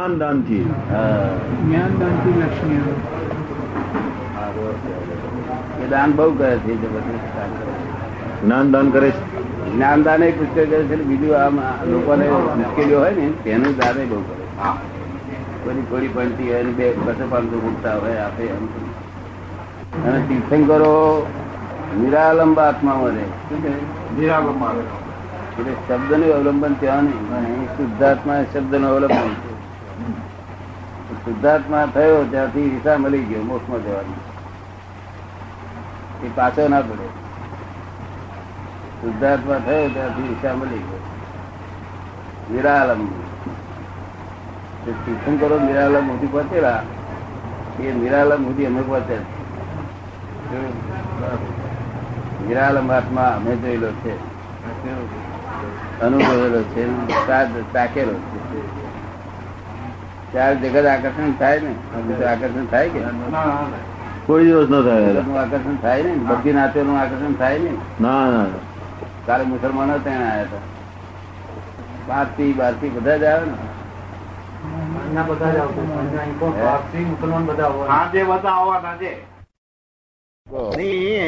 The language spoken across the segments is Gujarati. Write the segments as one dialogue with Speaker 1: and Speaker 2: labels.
Speaker 1: જ્ઞાન દાનથી
Speaker 2: હા
Speaker 3: જ્ઞાનદાનથી લક્ષ્મી આવે.
Speaker 2: દાન બહુ કરે છે જ્ઞાન દાન કરે છે.
Speaker 1: જ્ઞાન દાન
Speaker 2: જ્ઞાનદાન એ પુસ્તક કરે છે બીજું આમ લોકોને મુશ્કેલીઓ હોય ને તેનું દાન એ બહુ કરે થોડી થોડી પડતી હોય ને બે બસો પાંચસો મૂકતા હોય આપે એમ અને તીર્થંકરો નિરાલંબ આત્મા મળે શું કહે એટલે શબ્દનું અવલંબન ત્યાં નહીં શુદ્ધાત્મા શબ્દનું અવલંબન છે થયો ત્યાંથી વિસા મળી ગયો, મોક્ષમાં જવાની. એ પાછો ના પડે. શુદ્ધાત્મા થયો ત્યાંથી વિસા મળી ગયો. નિરાલમ તીર્થંકરો નિરાલમ સુધી પહોંચેલા. એ નિરાલમ સુધી અમે પહોંચે નિરાલમ આત્મા અમે જોયેલો છે. અનુભવેલો છે તાકેલો છે. ચાર જગત આકર્ષણ થાય ને આકર્ષણ થાય કે?
Speaker 1: કોઈ દિવસ ન થાય
Speaker 2: આકર્ષણ થાય ને બધી નાત્યોનું આકર્ષણ થાય ને.
Speaker 1: ના ના
Speaker 2: કાલે મુસલમાનો ત્યાં આવ્યા હતા. બારથી બારથી બધા જ આવે ને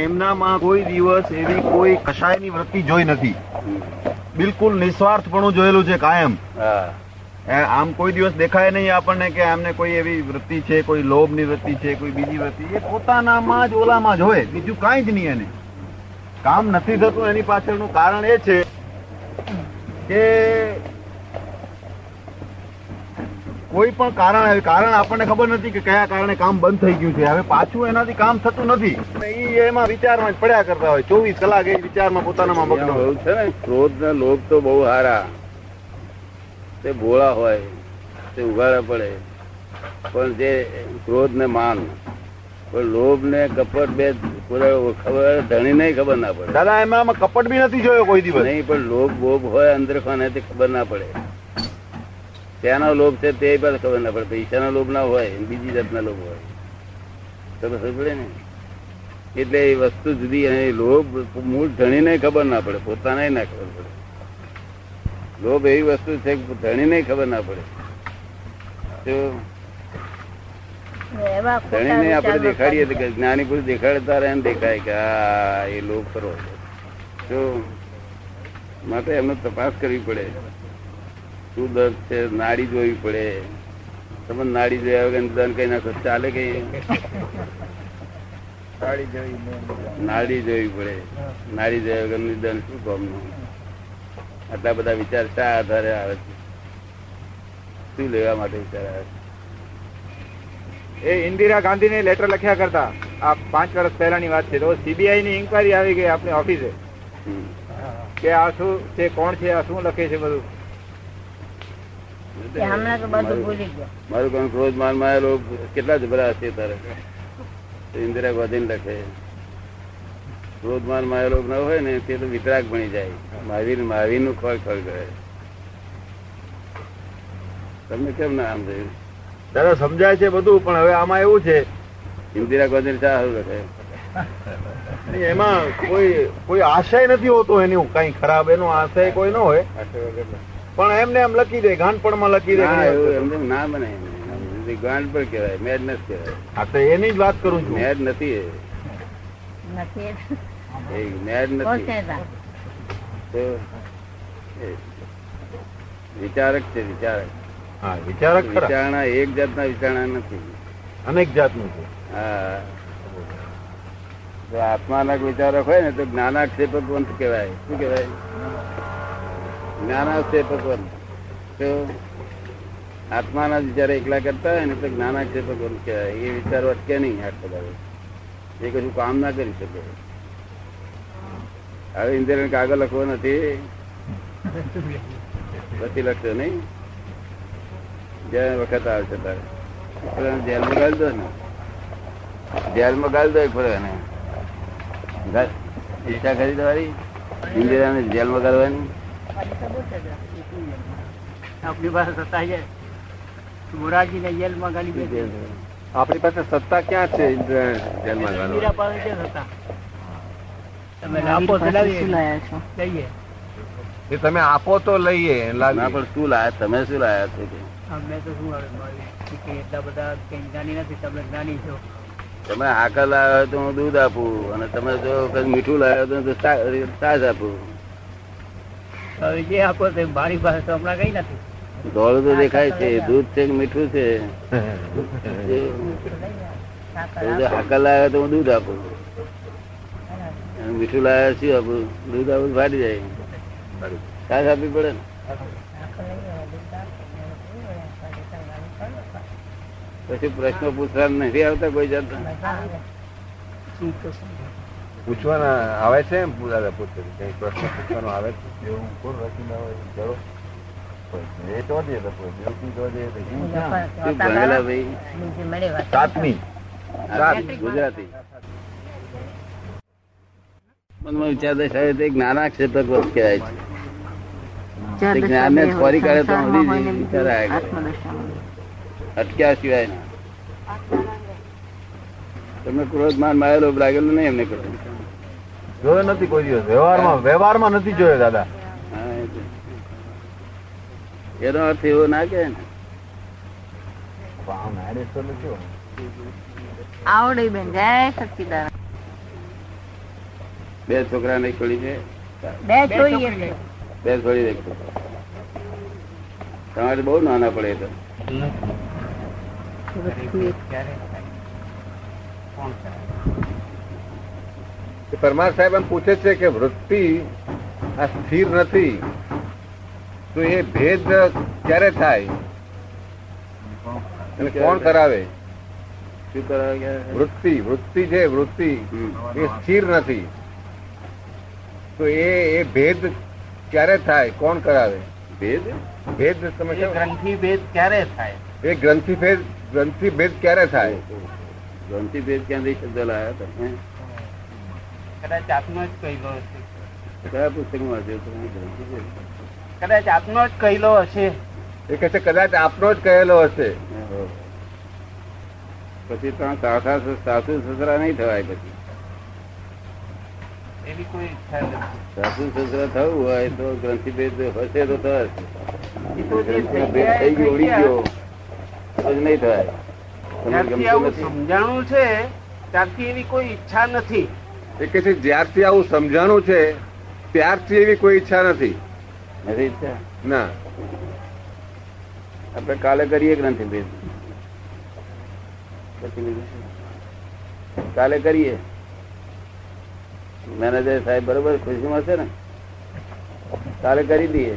Speaker 1: એમનામાં કોઈ દિવસ એવી કોઈ કશાયની વૃત્તિ જોઈ નથી. બિલકુલ નિસ્વાર્થપણું જોયેલું છે કાયમ. આમ કોઈ દિવસ દેખાય નહીં આપણને કે આમને કોઈ એવી વૃત્તિ છે કોઈ લોભની વૃત્તિ છે કોઈ બીજી વૃત્તિ. એ પોતાનામાં જ ઓલામાં જ હોય. બીજું કાંઈ જ નહીં એને. કામ નથી થતું એની પાછળનું કારણ એ છે કે કોઈ પણ કારણ કારણ આપણને ખબર નથી કે કયા કારણે કામ બંધ થઈ ગયું છે. હવે પાછું એનાથી કામ થતું નથી. એ એમાં વિચારમાં જ પડ્યા કરતા હોય. ચોવીસ કલાક એ વિચારમાં પોતાનામાં મગ્ન
Speaker 2: છે ને ક્રોધ ને લોભ તો બહુ હારા. તે ભોળા હોય તે ઉઘાડા પડે પણ જે ક્રોધ ને માન. પણ લોભ ને કપટ બે ખબર ધણી નહીં ખબર ના પડે.
Speaker 1: દાદા એમાં કપટ બી નથી જોયો કોઈ દિવસ?
Speaker 2: નહીં પણ લોભ બોભ હોય અંદર ખાને તે ખબર ના પડે. ત્યાંનો લોભ છે તે પણ ખબર ના પડે. પૈસાનો લોભ ના હોય બીજી જાતના લોભ હોય. તો ખબર પડે ને? એટલે એ વસ્તુ જુદી અને લોભ મૂળ ધણીને ખબર ના પડે પોતાને ના ખબર પડે. લોભ એવી વસ્તુ છે કે ધણીને ખબર ના પડે.
Speaker 4: આપડે
Speaker 2: ધણીને આપણે દેખાડીએ તો જ્ઞાની પુરુષ દેખાડે તારે એમ દેખાય કે આ એ લોભ કરો. તો માટે એમને તપાસ કરવી પડે. શું દર્દ છે? નાડી જોવી પડે. તમે નાડી જોયા વગર નિદાન કઈ નાખો ચાલે કઈ નાડી જોવી પડે. નાડી જોયા વગર નિદાન શું કામનું? આટલા બધા વિચાર શા આધારે આવે છે? શું લેવા માટે વિચાર આવે છે?
Speaker 3: એ ઇન્દિરા ગાંધીને લેટર લખ્યા કરતા. આ પાંચ વર્ષ પહેલાની વાત છે. તો સીબીઆઈ ની ઇન્કવાયરી આવી ગઈ આપણી ઓફિસે. કે આ શું છે કોણ છે આ શું લખે છે બધું?
Speaker 4: કે હમણાં તો બધું ભૂલી ગયા.
Speaker 2: મારું કામ ક્રોધ માનમાં લોક કેટલા જબરા હશે તારે ઇન્દિરા ગાંધી લખે. ક્રોધ માન લોક ન હોય ને તે તો વિતરાગ બની જાય. મહાવીર મહાવીરનું ખોળ ખોળ કરે. તમને કેમ ના આમ થયું?
Speaker 1: દાદા સમજાય છે બધું પણ હવે આમાં એવું છે.
Speaker 2: ઇન્દિરા ગાંધી ચા સારું લખે
Speaker 1: એમાં કોઈ કોઈ આશય નથી હોતો એનું કઈ ખરાબ એનો આશય કોઈ ન હોય. પણ એમને એમ લખી દે ગાંઠપણમાં લખી દે.
Speaker 2: ના એમને ના બને ગાંડપણ કહેવાય મેડનેસ કહેવાય.
Speaker 1: આ તો એની જ વાત કરું છું.
Speaker 2: મેડ નથી એ.
Speaker 4: નથી
Speaker 2: એ
Speaker 4: કોણ
Speaker 2: નથી વિચારક છે વિચારક.
Speaker 1: હા વિચારક
Speaker 2: વિચારણા એક જાતના વિચારણા નથી.
Speaker 1: અનેક જાતનું છે.
Speaker 2: હા. જો આત્માના વિચારક હોય ને તો જ્ઞાનાક્ષેપકવંત કહેવાય. શું કહેવાય? જ્ઞાનાક્ષેપકવંત તો આત્માના વિચાર એકલા કરતા હોય ને તો જ્ઞાનાક્ષેપકવંત કહેવાય. એ વિચાર અટકે નહીં આટલા બધો. એ કશું કામ ના કરી શકે. હવે ઇન્દ્રિય કાગળ લખવો નથી. પછી લખશો નહીં. જ્યાં વખત આવશે તારે. જેલમાં ગાળી દો ને. જેલમાં ગાળી દો એને. ઈચ્છા કરી તમારી? ઇન્દિરાને જેલમાં ગાળવાની
Speaker 3: આપણી પાસે સત્તા છે. મોરારજીને જેલમાં ગાળી દે આપણી પાસે સત્તા ક્યાં છે જેલમાં
Speaker 4: ઇન્દિરા પાસે છે સત્તા. તમે આપો ચલાવીએ. લઈએ.
Speaker 5: એ તમે આપો તો લઈએ
Speaker 2: પણ શું લાયા? તમે શું લાયા છો કે?
Speaker 3: અમને તો શું આવે એટલા બધા કઈ જ્ઞાની નથી તમે જ્ઞાની છો.
Speaker 2: તમે હાકર લાવ્યા હોય તો હું દૂધ આપું અને તમે જો કઈ મીઠું લાવ્યા તો છા- આપું.
Speaker 3: હવે જે આપો તે મારી પાસે તો હમણાં કઈ નથી.
Speaker 2: ધોળું તો દેખાય છે દૂધ છે કે મીઠું છે? હાકર લાવ્યા તો હું દૂધ આપું. અને મીઠું લાવ્યા શું આપણું દૂધ આવું ફાટી જાય. સાસ આપવી પડે ને?
Speaker 4: ને પછી.
Speaker 2: પ્રશ્નો પૂછવા નથી આવતા કોઈ જાતના.
Speaker 5: પૂછવાના આવે છે એમ દાદા પૂછે કઈ પ્રશ્ન પૂછવાનો આવે છે?
Speaker 1: એવું કોણ રચના હોય ચલો.
Speaker 2: ભણેલા ભાઈ
Speaker 4: બીજી મળી વાત.
Speaker 1: સાતમી.
Speaker 2: ગુજરાતી. મનમાં વિચાર દશાવે તે જ્ઞાનાક્ષેપક વસ્તુ કહેવાય છે. તે જ્ઞાનને ફરી કાઢે તો હજી વિચાર અટક્યા સિવાય ના. તમને ક્રોધ માન માયેલો લાગેલો નહીં એમને કરો
Speaker 1: જોયો નથી કોઈ દિવસ. વ્યવહારમાં વ્યવહારમાં નથી જોયો દાદા.
Speaker 2: એનો અર્થ એવો ના કે ને.
Speaker 4: આવડે બેન જય સચિદાન
Speaker 2: બે છોકરા ને છોડી છે.
Speaker 4: બે
Speaker 2: બે છોડી દે તમારે બહુ નાના પડે તો?
Speaker 5: પરમાર સાહેબ એમ પૂછે છે કે વૃત્તિ આ સ્થિર નથી તો એ ભેદ ક્યારે થાય? અને કોણ કરાવે?
Speaker 2: શું કરાવે
Speaker 5: વૃત્તિ વૃત્તિ છે વૃત્તિ. એ સ્થિર નથી. તો એ એ ભેદ ક્યારે થાય? કોણ કરાવે?
Speaker 2: ભેદ?
Speaker 5: ભેદ તમે
Speaker 3: ગ્રંથિ ભેદ ક્યારે થાય?
Speaker 5: એ ગ્રંથિ ભેદ ગ્રંથિ ભેદ ક્યારે થાય?
Speaker 2: ગ્રંથિ ભેદ ક્યાંથી શબ્દ લાયા તમે?
Speaker 3: કદાચ આપનો જ કહેલો હશે.
Speaker 2: કયા પુસ્તકમાં હશે? તમે ગ્રંથિ ભેદ.
Speaker 3: કદાચ આપનો જ કહેલો હશે.
Speaker 5: એ કહે છે કદાચ આપનો જ કહેલો હશે.
Speaker 2: પછી ત્રણ સાસા સાસુ સસરા નહીં થવાય પછી
Speaker 3: એવી કોઈ ઈચ્છા નથી
Speaker 2: સાસુ સસરા થવું હોય તો ગ્રંથિ ભેદ હશે તો થશે ભેદ થઈ ગયો ઉડી
Speaker 3: ગયો
Speaker 2: તો નહીં થાય.
Speaker 3: સમજાણું છે ત્યારથી એવી કોઈ ઈચ્છા નથી.
Speaker 5: એ કે છે જ્યારથી આવું સમજાણું છે ત્યારથી એવી કોઈ ઈચ્છા નથી.
Speaker 2: નથી ઈચ્છા?
Speaker 5: ના.
Speaker 2: આપણે કાલે કરીએ ગ્રંથિ ભેદ? કાલે કરીએ? મેનેજર સાહેબ બરોબર ખુશીમાં છે ને? કાલે કરી દઈએ.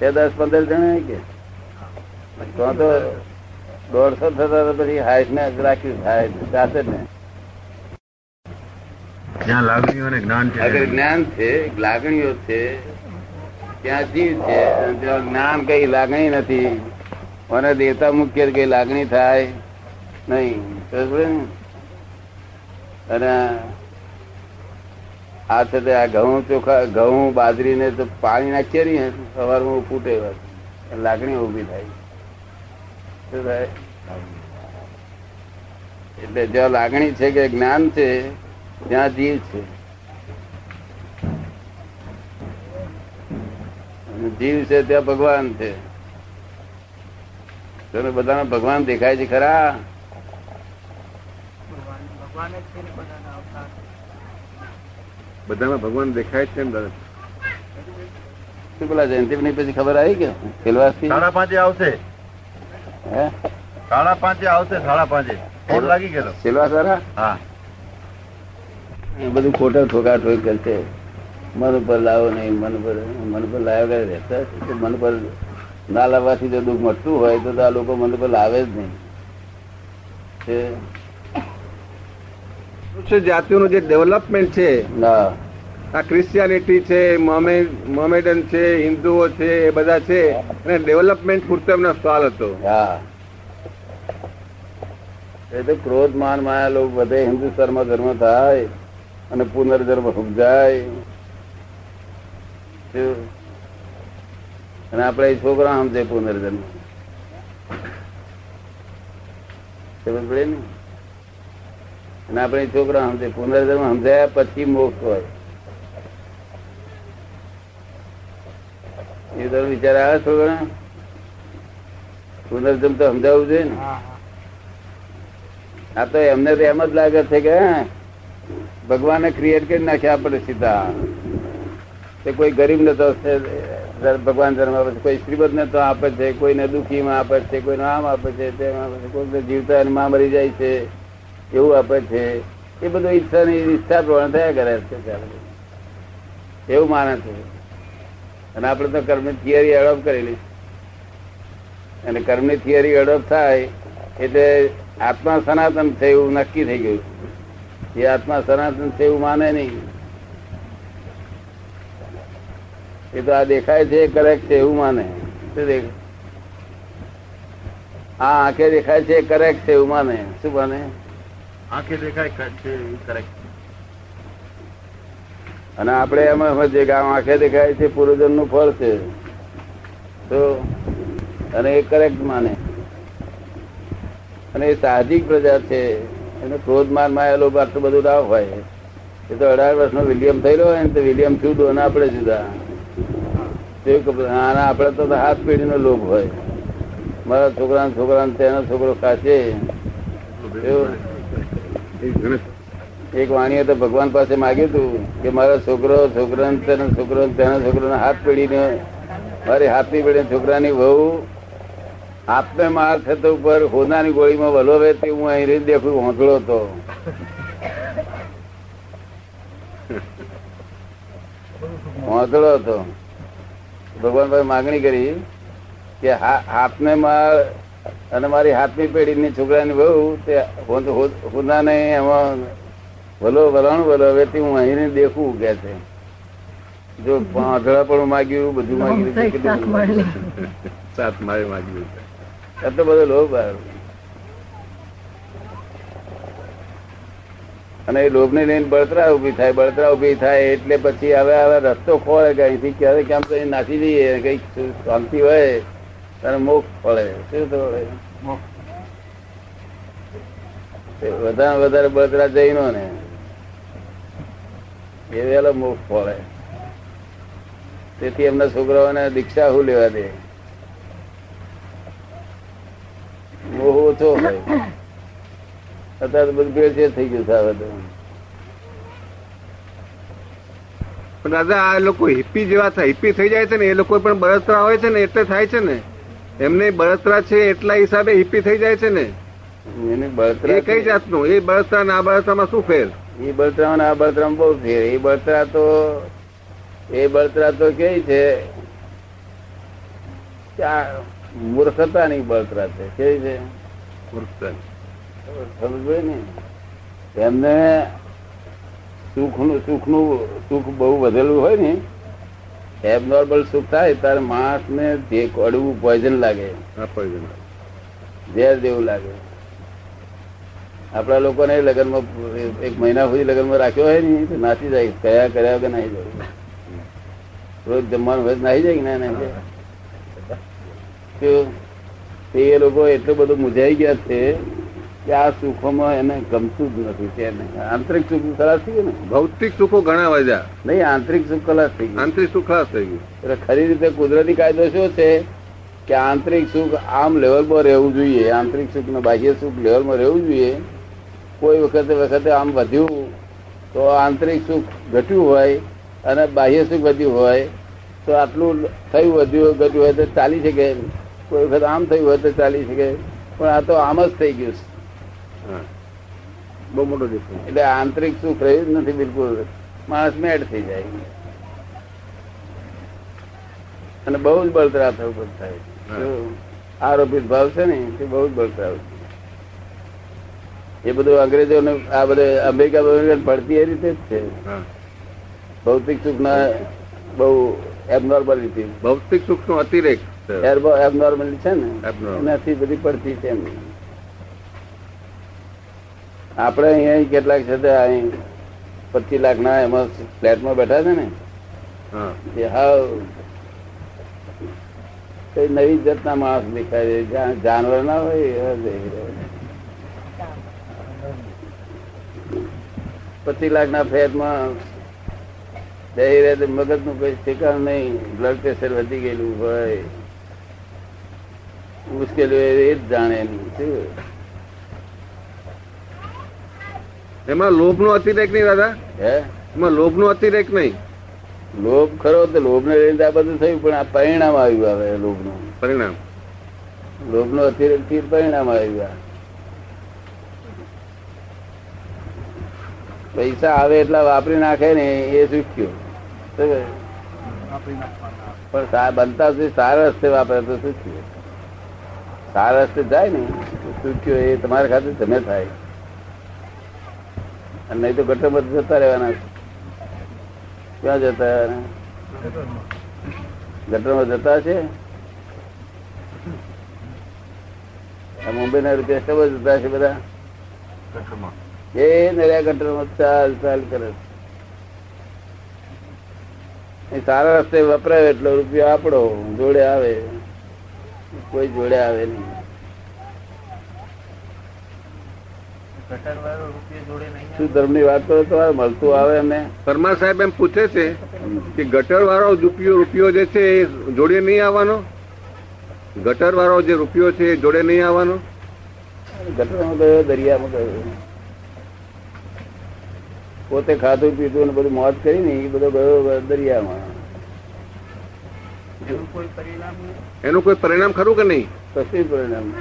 Speaker 2: છે દસ પંદર જણા કે તો તો દોઢસો થતા તો પછી હાઈટ ને રાખ્યું હાઈટ સાથે ને.
Speaker 1: જ્યાં લાગણીઓ અને જ્ઞાન છે.
Speaker 2: અગર જ્ઞાન છે લાગણીઓ છે ત્યાં જીવ છે જ્ઞાન કઈ લાગણી નથી. મને દેવતા મુખ્ય કઈ લાગણી થાય નહીં? અને આ છે તે આ ઘઉં ચોખા ઘઉં બાજરી ને તો પાણી નાખીએ ને સવારમાં ફૂટે લાગણી ઊભી થાય. એટલે જ્યાં લાગણી છે કે જ્ઞાન છે, ત્યાં જીવ છે. જીવ છે ત્યાં ભગવાન છે. તને બધાને ભગવાન દેખાય છે ખરા?
Speaker 3: ભગવાન ભગવાન જ છે
Speaker 5: બધામાં ભગવાન દેખાય છે
Speaker 2: શું જયંતિભાઈ પછી ખબર આવી કે ખેલવાસથી
Speaker 1: સાડા પાંચે આવશે.
Speaker 2: હે?
Speaker 1: સાડા પાંચે આવશે સાડા પાંચે. ફોન લાગી ગયેલો.
Speaker 2: સેલવાસ વાળા
Speaker 1: હા.
Speaker 2: એ બધું ખોટા ઠોકા ઠોક કરશે. મન ઉપર લાવો નહીં મન પર મન પર લાવ્યા રહેતા મન પર ના લાવવાથી જો દુઃખ મળતું હોય તો આ લોકો મન પર લાવે જ નહીં.
Speaker 5: મનુષ્ય જાતિનું જે ડેવલપમેન્ટ છે આ ક્રિશ્ચિયાનિટી છે મોમે- મોમેડન છે હિન્દુઓ છે એ બધા છે અને ડેવલપમેન્ટ પૂરતો એમનો સવાલ હતો.
Speaker 2: એ તો ક્રોધ માન માયા લોકો બધે હિન્દુસ્તાનમાં ધર્મ થાય અને પુનર્જન્મ સમજાય? અને આપણે છોકરા સમજે પુનર્જન્મ સમજ પડે ને? અને આપણે છોકરા સમજે પુનર્જન્મ સમજાયા પછી મોક્ષ હોય. એ તો વિચાર આવે છોકરા? પુનર્જન્મ તો સમજાવવું જોઈએ ને. આ તો એમને તો એમ જ લાગે છે કે ભગવાને ક્રિએટ કરી નાખ્યા આપણે સીધા. તે કોઈ ગરીબ ને તો ભગવાન જન્મ આપે છે કોઈ શ્રીમદ ને તો આપે છે કોઈને દુઃખી માં આપે છે કોઈને આમ આપે છે તેમ આપે છે કોઈને જીવતા માં મરી જાય છે. એવું આપે છે. એ બધું ઈચ્છાની ઈચ્છા પ્રમાણે થયા કરે છે એવું માને છે. અને આપણે તો કર્મની થિયરી એડોપ્ટ કરેલી. અને કર્મની થિયરી એડોપ્ટ થાય એટલે આત્મા સનાતન છે એવું નક્કી થઈ ગયું. એ આત્મા સનાતન છે એવું માને નહીં. એ તો આ દેખાય છે કરેક્ટ છે એવું માને. શું આ આંખે દેખાય છે કરેક્ટ છે એવું માને. શું માને?
Speaker 1: આંખે દેખાય છે કરેક્ટ
Speaker 2: અને આપણે એમાં સમજીએ કે આંખે દેખાય છે પૂર્વજનનું ફળ છે. તો અને એ કરેક્ટ માને. અને એ સાહજિક પ્રજા છે એને ક્રોધ મારમાં એલો આટલું બધું ના હોય. એ તો અઢાર વર્ષનો વિલિયમ થયેલો હોય ને તો વિલિયમ જુદો અને આપણે જુદા. આના આપણે તો હાથ પેઢીનો લોભ હોય. મારા છોકરા છોકરા તેનો છોકરો કાચે એવું એક વાણીએ તો ભગવાન પાસે માગ્યું હતું કે મારો છોકરો છોકરા છોકરો, તેના છોકરાને હાથ પેઢીને મારી હાથની પેઢી છોકરાની વહુ આપને માર થતો ઉપર હોનાની ગોળીમાં વલો તે હું અહીં રહી દેખું હોંથળો હતો. હોંથળો હતો. ભગવાન ભાઈ માગણી કરી કે હાથને માર અને મારી હાથની પેઢીની છોકરાની બહુ તે હોદ- હોદ- એમાં ભલો વલણ ભલો વેતી હું અહીં દેખું કે છે. જો આંધળા પણ માગ્યું બધું માગ્યું.
Speaker 5: સાત મારે માગ્યું
Speaker 2: એટલો બધો લોભ આવ્યો અને એ લોભ ને લઈને બળતરા ઊભી થાય બળતરા ઊભી થાય એટલે પછી હવે હવે રસ્તો ખોળે કે અહીંથી ક્યારે કેમ તો અહીં નાસી જઈએ કંઈક શાંતિ હોય. ત્યારે મોક્ષ પડે. શું? તે વધારે વધારે બળતરા જઈનો ને એ વેલો મોક્ષ પડે. તેથી એમના છોકરાઓને દીક્ષા શું લેવા દે? મોહ ઓછો હોય. અત્યારે બધું ભેળસેળ થઈ ગયું બધું.
Speaker 5: દાદા આ લોકો હિપ્પી જેવા થાય. હિપ્પી થઈ જાય છે ને એ લોકો પણ બળતરા હોય છે ને એટલે થાય છે ને. એમને બળતરા છે એટલા હિસાબે હિપ્પી થઈ જાય છે ને?
Speaker 2: એને બળતરા
Speaker 5: એ કઈ જાતનું? એ બળતરા ના બળતરામાં શું ફેર?
Speaker 2: એ બળતરા આ બળતરા બહુ ફેર. એ બળતરા તો એ બળતરા તો કેવી છે? કે ની બળતરા છે. કેવી છે?
Speaker 5: મૂર્ખતા.
Speaker 2: સમજ ને? એમને સુખનું સુખનું સુખ બહુ વધેલું હોય ને એબનોર્મલ સુખ થાય ત્યારે માણસ ને જે કડવું પોઈઝન લાગે. ઝેર જેવું લાગે. આપણા લોકોને લગ્નમાં એક મહિના સુધી લગ્નમાં રાખ્યો હોય ને તો નાસી જાય કયા કર્યા કે નાહી જાય. રોજ જમવાનું હોય નાહી જાય કે ના નાહી જાય? એ લોકો એટલું બધું મુજાઈ ગયા છે કે આ સુખોમાં એને ગમતું જ નથી તેને આંતરિક સુખ ખલાસ થઈ ગયું ને?
Speaker 5: ભૌતિક સુખો ઘણા વધ્યા
Speaker 2: નહીં આંતરિક સુખ ખલાસ થઈ ગયું.
Speaker 5: આંતરિક સુખ ખલાસ થઈ ગયું.
Speaker 2: એટલે ખરી રીતે કુદરતી કાયદો શું છે? કે આંતરિક સુખ આમ લેવલમાં રહેવું જોઈએ. આંતરિક સુખ ને બાહ્ય સુખ લેવલમાં રહેવું જોઈએ. કોઈ વખતે વખતે આમ વધ્યું તો આંતરિક સુખ ઘટ્યું હોય અને બાહ્ય સુખ વધ્યું હોય તો આટલું થયું વધ્યું ઘટ્યું હોય તો ચાલી શકે. કોઈ વખત આમ થયું હોય તો ચાલી શકે. પણ આ તો આમ જ થઈ ગયું છે.
Speaker 5: બહુ મોટો ડિફરન્સ
Speaker 2: એટલે આંતરિક સુખ રહ્યું જ નથી બિલકુલ. માણસ મેડ થઈ જાય. અને બહુ જ બળતરા થવું બધું થાય. આરોપિત ભાવ છે ને તે બહુ જ બળતરા એ બધું અંગ્રેજોને આ બધે અમેરિકા પડતી એ રીતે જ છે. ભૌતિક સુખ ના બહુ એબનોર્માલિટી
Speaker 5: ભૌતિક સુખ નો અતિરેક છે.
Speaker 2: એબનોર્મલ છે ને એનાથી બધી પડતી છે એમ. આપણે અહીંયા કેટલાક છે તે અહીં પચીસ લાખ ના એમાં ફ્લેટમાં બેઠા છે ને. જે હાવ કઈ નવી જાતના માણસ દેખાય છે. જાનવર ના હોય એવા પચીસ લાખ ના ફ્લેટમાં બેહી રહે મગજનું કઈ ઠેકાણ નહીં. બ્લડ પ્રેશર વધી ગયેલું હોય. મુશ્કેલીઓ એ જ જાણે એમ શું?
Speaker 5: એમાં લોભ નો અતિરેક નહીં દાદા.
Speaker 2: હે?
Speaker 5: એમાં લોભ નો અતિરેક નહીં.
Speaker 2: લોભ ખરો તો લોભ ને લઈને આ બધું થયું પણ આ પરિણામ આવ્યું આવે લોભનું
Speaker 5: પરિણામ.
Speaker 2: લોભ નો અતિરેકથી પરિણામ આવ્યું પૈસા આવે એટલા વાપરી નાખે ને એ સુખ્યો સમજે? પણ બનતા સુધી સારા રસ્તે વાપરે તો સુખ્યો સારા રસ્તે જાય ને સુખ્યો એ તમારા ખાતે તમે થાય. અને નહીં તો ગટર જતા રહેવાના ક્યાં જતા ગટરમાં જતા છે? મુંબઈ ના રૂપિયા સબ જતા છે બધા? એ નર્યા ગટરમાં ચાલ ચાલ કરે સારા રસ્તે વપરાય એટલો રૂપિયો આપણો જોડે આવે. કોઈ જોડે આવે નહીં. શું ધર્મની વાત કરો તમારે મળતું આવે એમને
Speaker 5: શર્મા સાહેબ એમ પૂછે છે કે ગટર વાળો રૂપિયો રૂપિયો જે છે એ જોડે નહીં આવવાનો? ગટર વાળો જે રૂપિયો છે એ જોડે નહીં આવવાનો?
Speaker 2: ગટરમાં ગયો દરિયામાં ગયો. પોતે ખાધું પીધું ને બધું મોત કરી ને એ બધો ગયો દરિયામાં.
Speaker 5: એનું કોઈ પરિણામ ખરું કે નહીં?
Speaker 2: કશું પરિણામ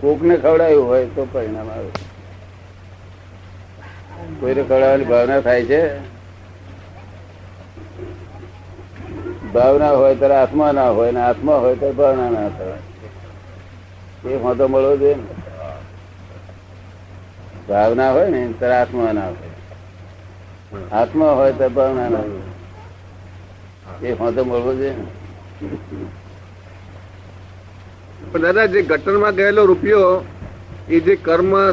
Speaker 2: કોક ને ખવડાયું હોય તો પરિણામ આવે. કોઈને ખવડાવવાની ભાવના થાય છે? ભાવના હોય ત્યારે આત્મા ના હોય ને આત્મા હોય ત્યારે ભાવના ના થાય. એ હોતો મળવો જોઈએ ને? ભાવના હોય ને ત્યારે આત્મા ના હોય. આત્મા હોય ત્યારે ભાવના ના હોય. એ હોતો મળવો જોઈએ ને?
Speaker 5: દાદા, જે ગટરમાં ગયેલો રૂપિયો, એ જે કર્મ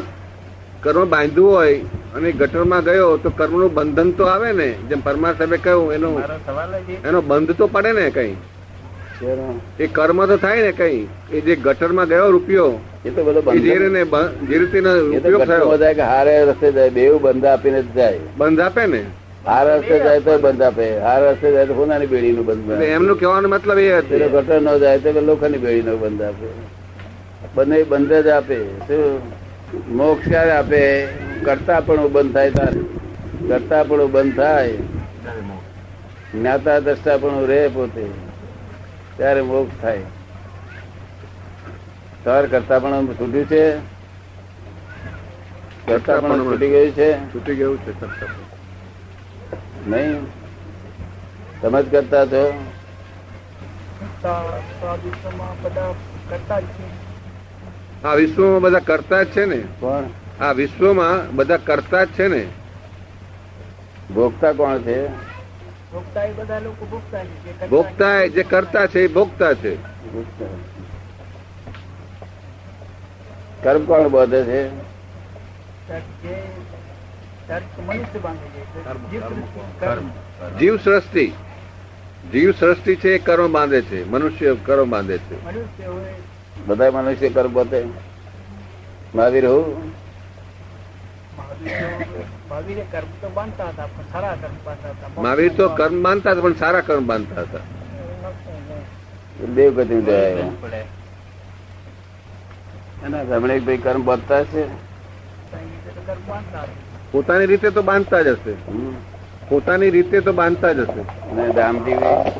Speaker 5: કર્મ બાંધ્યું હોય અને ગટરમાં ગયો તો કર્મનું બંધન તો આવે ને. જેમ પરમાર સાહેબે કહ્યું એનો એનો બંધ તો પડે ને કઈ. એ કર્મ તો થાય ને કઈ. એ જે ગટરમાં ગયો રૂપિયો
Speaker 2: એ તો બધો
Speaker 5: જે રીતે ઉપયોગ થયો.
Speaker 2: હારે રસ્તે જાય બેવ આપીને જાય.
Speaker 5: બંધ આપે ને?
Speaker 2: હાર રસ્તે જાય તો બંધ આપે. હાર રસ્તે જાય તો હોનાની બેડીનું બંધ
Speaker 5: એમનું કહેવાનો મતલબ એ હતો.
Speaker 2: ગટર ન જાય તો લોખંડની બેડીનો બંધ આપે. બંને બંધ જ આપે. શું? મોક્ષ આપે? કરતા પણ બંધ થાય તારે. કરતા પણ બંધ થાય. જ્ઞાતા દ્રષ્ટા પણ રહે પોતે. ત્યારે મોક્ષ થાય. સર કરતા પણ છૂટ્યું છે. કરતા પણ છૂટી ગયું છે.
Speaker 5: છૂટી ગયું છે કરતા
Speaker 2: નહીં. તમે જ કરતા છો.
Speaker 5: આ વિશ્વમાં બધા કરતા જ છે. ને?
Speaker 2: કોણ
Speaker 5: આ વિશ્વમાં બધા કરતા જ છે ને.
Speaker 2: ભોગતા કોણ છે?
Speaker 5: ભોગતા જે કરતા છે એ ભોગતા છે.
Speaker 2: કર્મ કોણ બધે છે?
Speaker 5: જીવ સૃષ્ટિ જીવ સૃષ્ટિ. છે એ કર્મ બાંધે છે. મનુષ્ય કર્મ બાંધે છે.
Speaker 2: બધા મનુષ્ય કર્મ બધે. મહાવીર હું?
Speaker 5: મહાવીર તો કર્મ બાંધતા હતા પણ સારા કર્મ બાંધતા હતા.
Speaker 2: દેવ ગતિ રમણીકભાઈ કર્મ બાંધતા છે
Speaker 5: પોતાની રીતે તો બાંધતા જ હશે. પોતાની રીતે તો બાંધતા જ હશે.
Speaker 2: અને રામજીભાઈ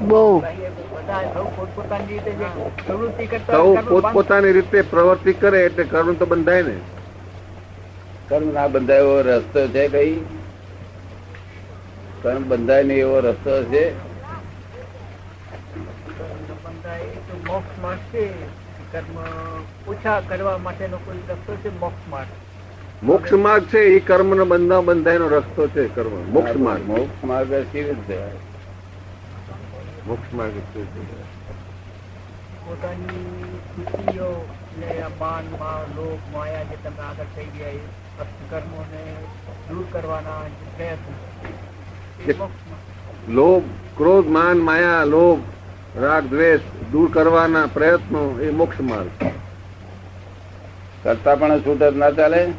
Speaker 5: બહુ. સૌ પોતપોતાની રીતે પ્રવૃત્તિ કરે એટલે કર્મ તો બંધાય ને.
Speaker 2: કર્મ ના બંધાય એવો રસ્તો છે કઈ કર્મ બંધાય નહીં એવો રસ્તો છે?
Speaker 3: મોક્ષ માર્ગ છે. ઓછા કરવા માટેનો કોઈ રસ્તો છે મોક્ષ માર્ગ.
Speaker 5: મોક્ષ માર્ગ છે એ કર્મ નો બંધા બંધાયનો રસ્તો છે કર્મ. મોક્ષ માર્ગ.
Speaker 2: મોક્ષ માર્ગ કેવી રીતે?
Speaker 5: મોક્ષ માર્ગ છે.
Speaker 3: પોતાની સ્થિતિઓ ને આ માનમાં લોભ, માયા જે તમે આગળ થઈ ગયા એ કર્મોને દૂર કરવાના જે.
Speaker 5: લોભ, ક્રોધ, માન, માયા, લોભ, રાગ, દ્વેષ દૂર કરવાના પ્રયત્નો એ મોક્ષ માર્ગ
Speaker 2: કરતા પણ છૂટ ના ચાલે.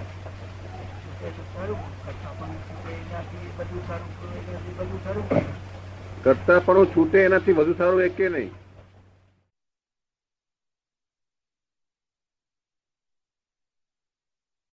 Speaker 5: કરતા પણ છૂટે એનાથી વધુ સારું એક કે નહીં?